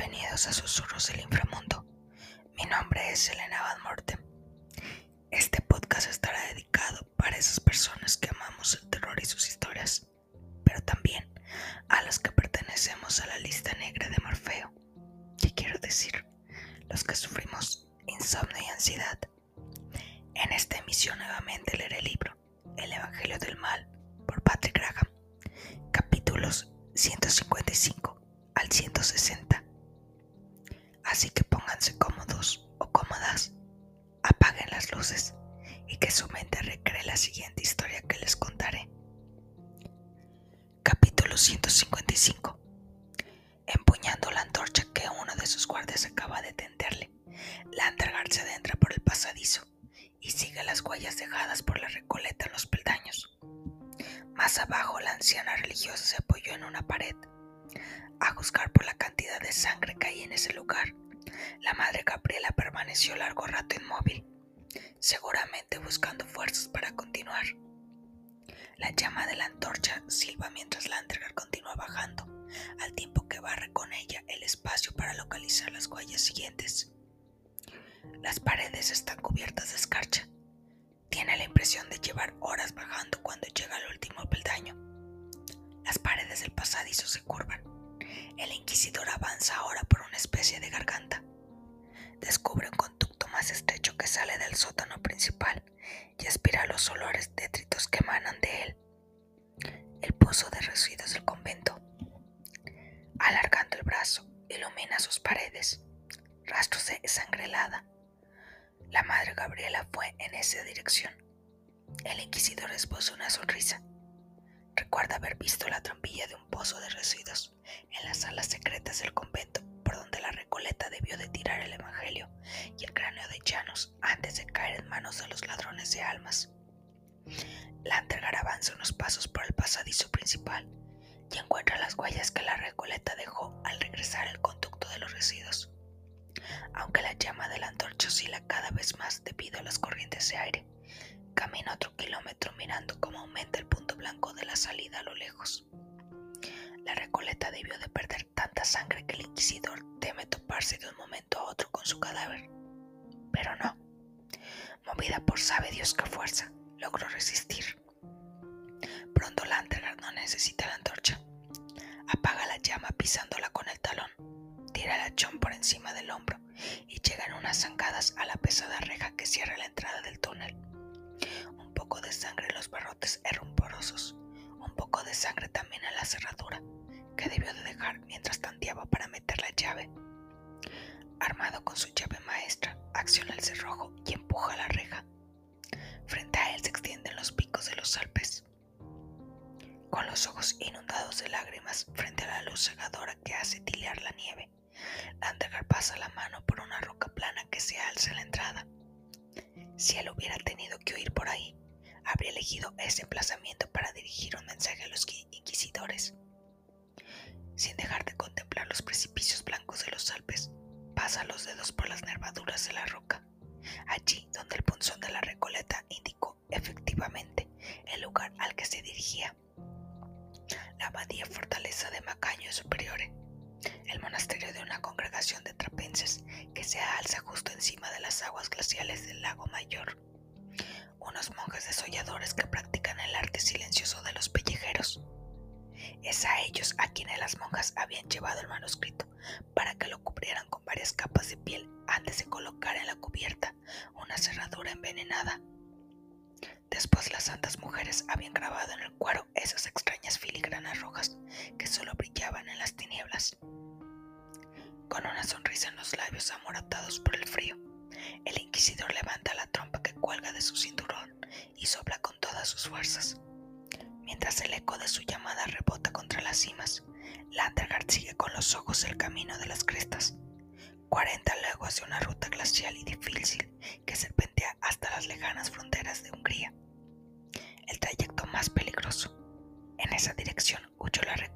Bienvenidos a Susurros del Inframundo. Mi nombre es Elena Van Morten. Este podcast estará dedicado para esas personas que amamos el terror y sus historias, pero también a las que pertenecemos a la lista negra de Morfeo. ¿Qué quiero decir? Los que sufrimos insomnio y ansiedad. En esta emisión nuevamente leeré el libro El Evangelio del Mal por Patrick Graham, capítulos 155 al 160. Así que pónganse cómodos o cómodas, apaguen las luces y que su mente recree la siguiente historia que les contaré. Capítulo 155. Empuñando la antorcha que uno de sus guardias acaba de tenderle, Lantergar se adentra por el pasadizo y sigue las huellas dejadas por la recoleta en los peldaños. Más abajo, la anciana religiosa se apoyó en una pared a juzgar por la cantidad de sangre que hay en ese lugar. La madre Gabriela permaneció largo rato inmóvil, seguramente buscando fuerzas para continuar. La llama de la antorcha silba mientras Landergar continúa bajando, al tiempo que barre con ella el espacio para localizar las huellas siguientes. Las paredes están cubiertas de escarcha. Tiene la impresión de llevar horas bajando cuando llega al último peldaño. Las paredes del pasadizo se curvan el inquisidor avanza ahora por una especie sótano principal y aspira los olores tétritos que emanan de él. El pozo de residuos del convento. Alargando el brazo, ilumina sus paredes. Rastros de sangre helada. La madre Gabriela fue en esa dirección. El inquisidor esbozó una sonrisa. Recuerda haber visto la trampilla de un pozo de residuos en las salas secretas del convento por donde la Recoleta debió de tirar el Evangelio ladrones de almas. Avanza unos pasos por el pasadizo principal y encuentra las huellas que la Recoleta dejó al regresar al conducto de los residuos. Aunque la llama de la antorcha oscila cada vez más debido a las corrientes de aire, camina otro kilómetro mirando cómo aumenta el punto blanco de la salida a lo lejos. La Recoleta debió de perder tanta sangre que el inquisidor teme toparse de un momento a otro con su cadáver. Pero no. Movida por sabe Dios qué fuerza, logró resistir. Pronto Lantergar no necesita la antorcha. Apaga la llama pisándola con el talón. Tira el hachón por encima del hombro y llega en unas zancadas a la pesada reja que cierra la entrada del túnel poco de sangre en los barrotes herrumborosos, un poco de sangre también en la cerradura, que debió de dejar mientras tanteaba para meter la llave. Armado con su llave maestra, acciona el cerrojo y empuja la reja. Frente a él se extienden los picos de los Alpes. Con los ojos inundados de lágrimas frente a la luz cegadora que hace tilear la nieve, Landegar pasa la mano por una roca plana que se alza en la entrada. Si él hubiera tenido que huir por ahí, habría elegido ese emplazamiento para dirigir un mensaje a los inquisidores. Sin dejar de contemplar los precipicios blancos de los Alpes, pasa los dedos por las nervaduras de la roca, allí donde el punzón de la recoleta indicó efectivamente el lugar al que se dirigía. La abadía fortaleza de Macaño Superiore, el monasterio de una congregación de trapenses que se alza justo encima de las aguas glaciales del lago Mayor unos monjes desolladores que practican el arte silencioso de los pellejeros. Es a ellos a quienes las monjas habían llevado el manuscrito para que lo cubrieran con varias capas de piel antes de colocar en la cubierta una cerradura envenenada. Después las santas mujeres habían grabado en el cuero esas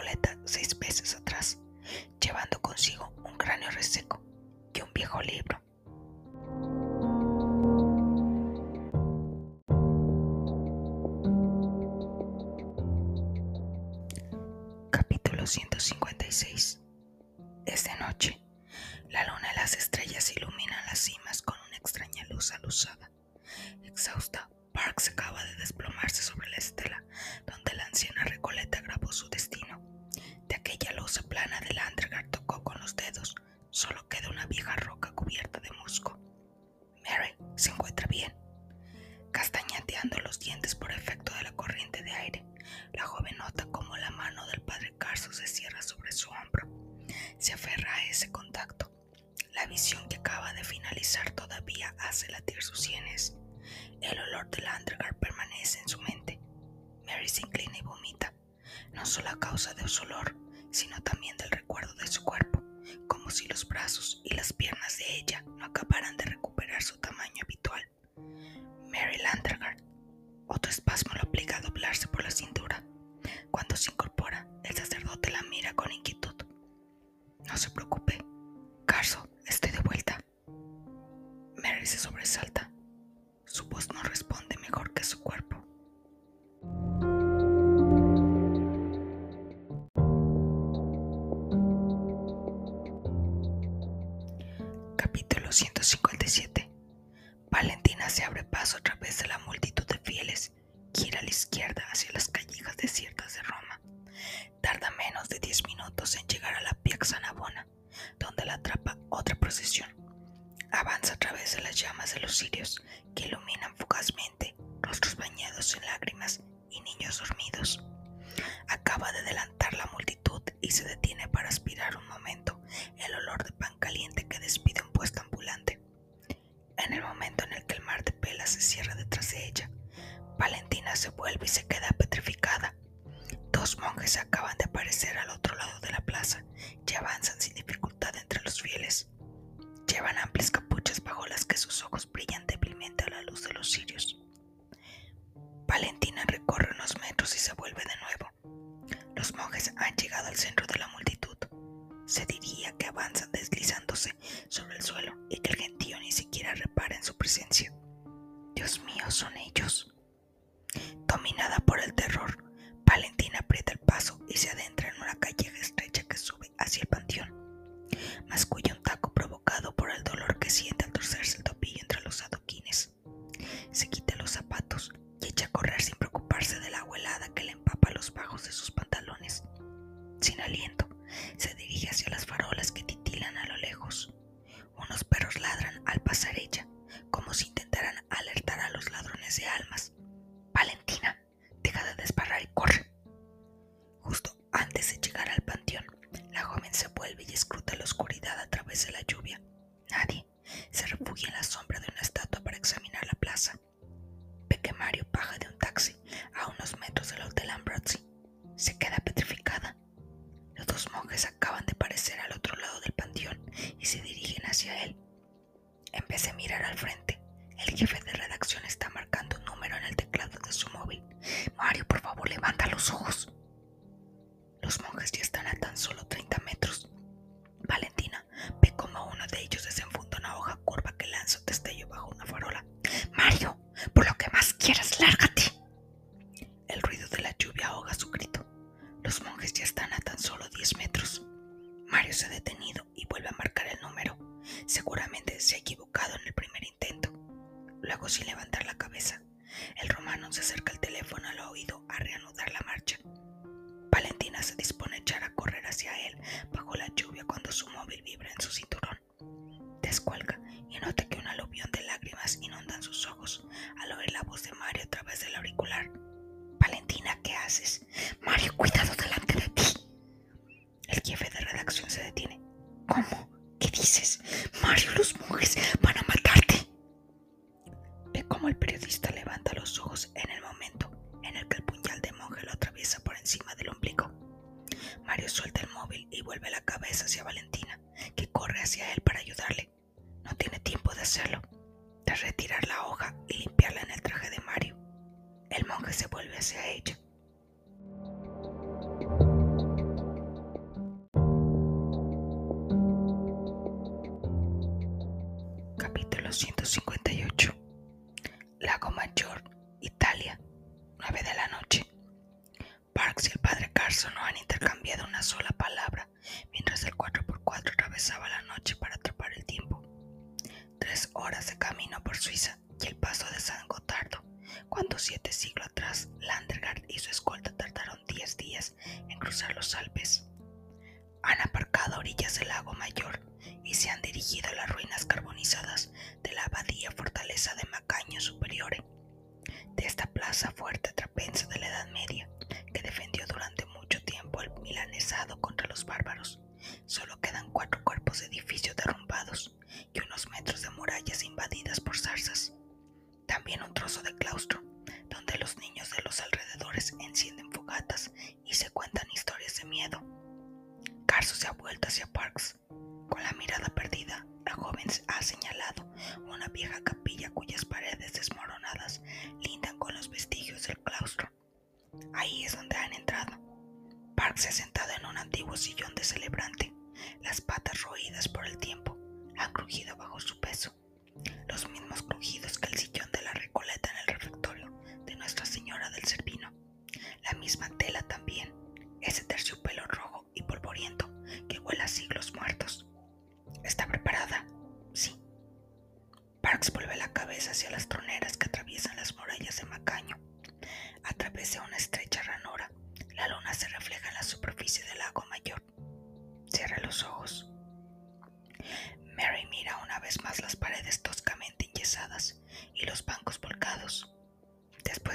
Recoleta 6B. Brazos y las piernas de ella no acabaran de recuperar su tamaño habitual. Mary Landergard. Otro espasmo lo obliga a doblarse por la cintura. Cuando se incorpora, el sacerdote la mira con inquietud. No se preocupe. Carso, estoy de vuelta. Mary se sobresalta. 257. Valentina se abre paso a través de la multitud de fieles, gira a la izquierda hacia las callejas desiertas de Roma. Tarda menos de 10 minutos en llegar a la Piazza Navona, donde la atrapa otra procesión. Avanza a través de las llamas de los cirios, que iluminan fugazmente rostros bañados en lágrimas y niños dormidos. Acaba de adelantar la multitud y se detiene para aspirar un momento el olor de pan caliente que despide un puesto ambulante. En el momento en el que el mar de pelas se cierra detrás de ella, Valentina se vuelve y se queda petrificada. Dos monjes acaban de aparecer al otro lado de la plaza y avanzan sin dificultad entre los fieles. Llevan amplias capuchas bajo las que sus ojos brillan débilmente a la luz de los cirios. Valentina recorre unos metros y se vuelve de nuevo. Los monjes han llegado al centro de la multitud. Se diría que avanzan deslizándose sobre el suelo y que el gentío ni siquiera repara en su presencia. Dios mío, son ellos. Dominada por el terror, Valentina aprieta el paso y se adentra en una calleja estrecha que sube hacia el panteón. Masculla un taco provocado por el dolor que siente al torcerse el tobillo entre los adoquines. Se quita los zapatos y echa a correr sin preocuparse de la agua helada que le empapa los bajos de sus. Sin aliento, se dirige hacia las farolas que titilan a lo lejos. Unos perros ladran al pasar ella, como si intentaran alertar a los ladrones de almas. Los monjes ya están a tan solo 30 hacia Valentina, que corre hacia él para ayudarle. No tiene tiempo de hacerlo. Tras retirar la hoja y limpiarla en el traje de Mario, el monje se vuelve hacia ella. Noche para atrapar el tiempo. Tres horas de camino por Suiza y el paso de San Gotardo, cuando siete siglos atrás Landergaard y su escolta tardaron diez días en cruzar los Alpes. Han aparcado a orillas del lago Mayor y se han dirigido a las ruinas carbonizadas de la abadía fortaleza de Macaño Superiore, de esta plaza fuerte trapensa de la Edad Media que defendió durante mucho tiempo el milanesado contra los bárbaros. Solo quedan cuatro cuerpos de edificios derrumbados y unos metros de murallas invadidas por zarzas. También un trozo de claustro,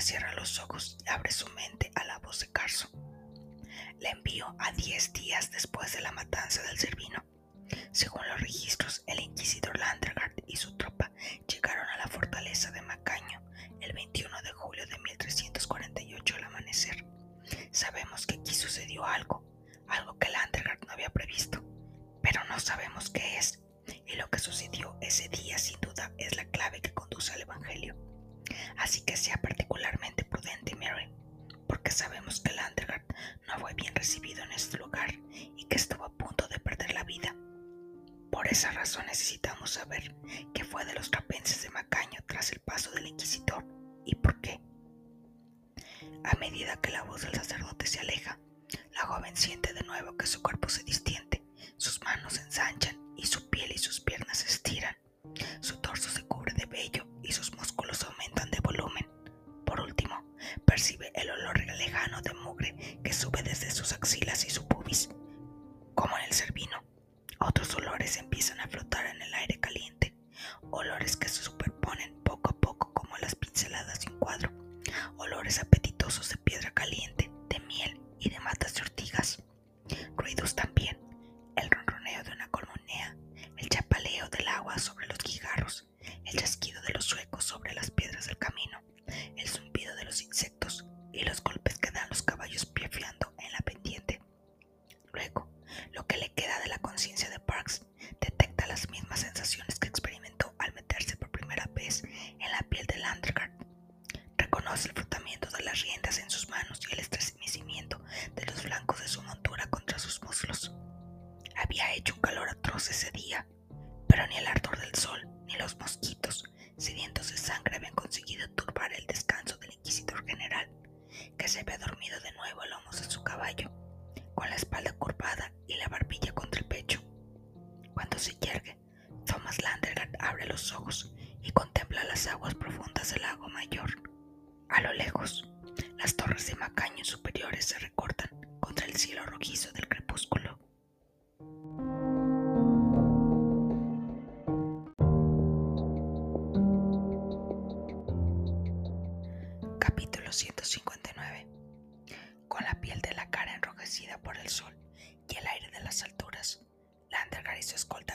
cierra los ojos y abre su mente a la voz de Carso. Le envío a diez días después de la matanza del Cervino. Según los registros, el inquisidor Landergaard y su tropa llegaron a la fortaleza de Macaño el 21 de julio de 1348 al amanecer. Sabemos que aquí sucedió algo, algo que Landergaard no había previsto, pero no sabemos qué es, y lo que sucedió ese día sin duda es la clave que conduce al Evangelio. Así que sea particularmente prudente, Mary, porque sabemos que Landergaard no fue bien recibido en este lugar y que estuvo a punto de perder la vida. Por esa razón necesitamos saber qué fue de los trapenses de que sube desde sus axilas y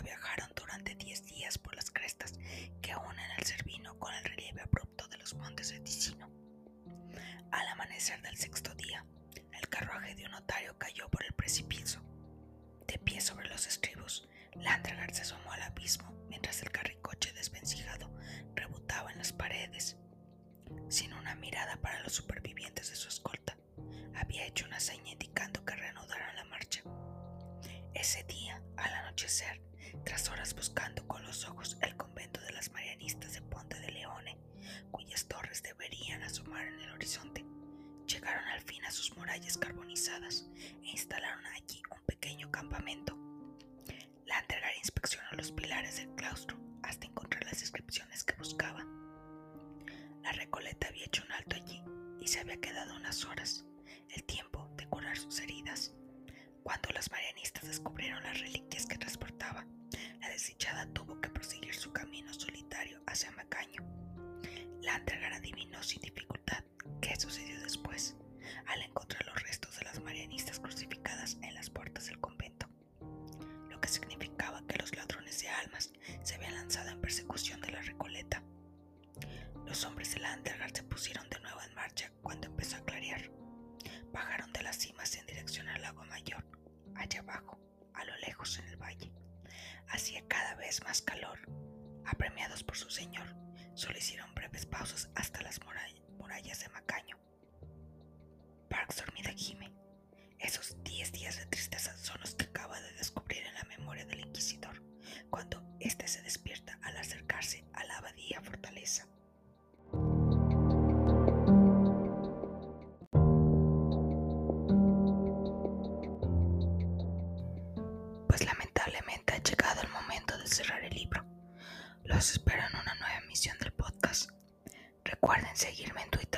viajaron durante diez días por las crestas que unen el Cervino con el relieve abrupto de los montes de Ticino. Al amanecer del sexto día, el carruaje de un notario cayó por el precipicio. De pie sobre los estribos, Landergaard se asomó al abismo mientras el carricoche desvencijado rebotaba en las paredes. Sin una mirada para los supervivientes de su escolta, había hecho una seña indicando que reanudaran la marcha. Ese día, al anochecer, tras horas buscando con los ojos Macaño. Lantergar adivinó sin dificultad qué sucedió después, al encontrar los restos de las marianistas crucificadas en las puertas del convento, lo que significaba que los ladrones de almas se habían lanzado en persecución de la Recoleta. Los hombres de Lantergar se pusieron de nuevo en marcha cuando empezó a clarear. Bajaron de las cimas en dirección al lago mayor, allá abajo, a lo lejos en el valle. Hacía cada vez más calor. Apremiados por su señor, solo hicieron breves pausas hasta seguirme en Twitter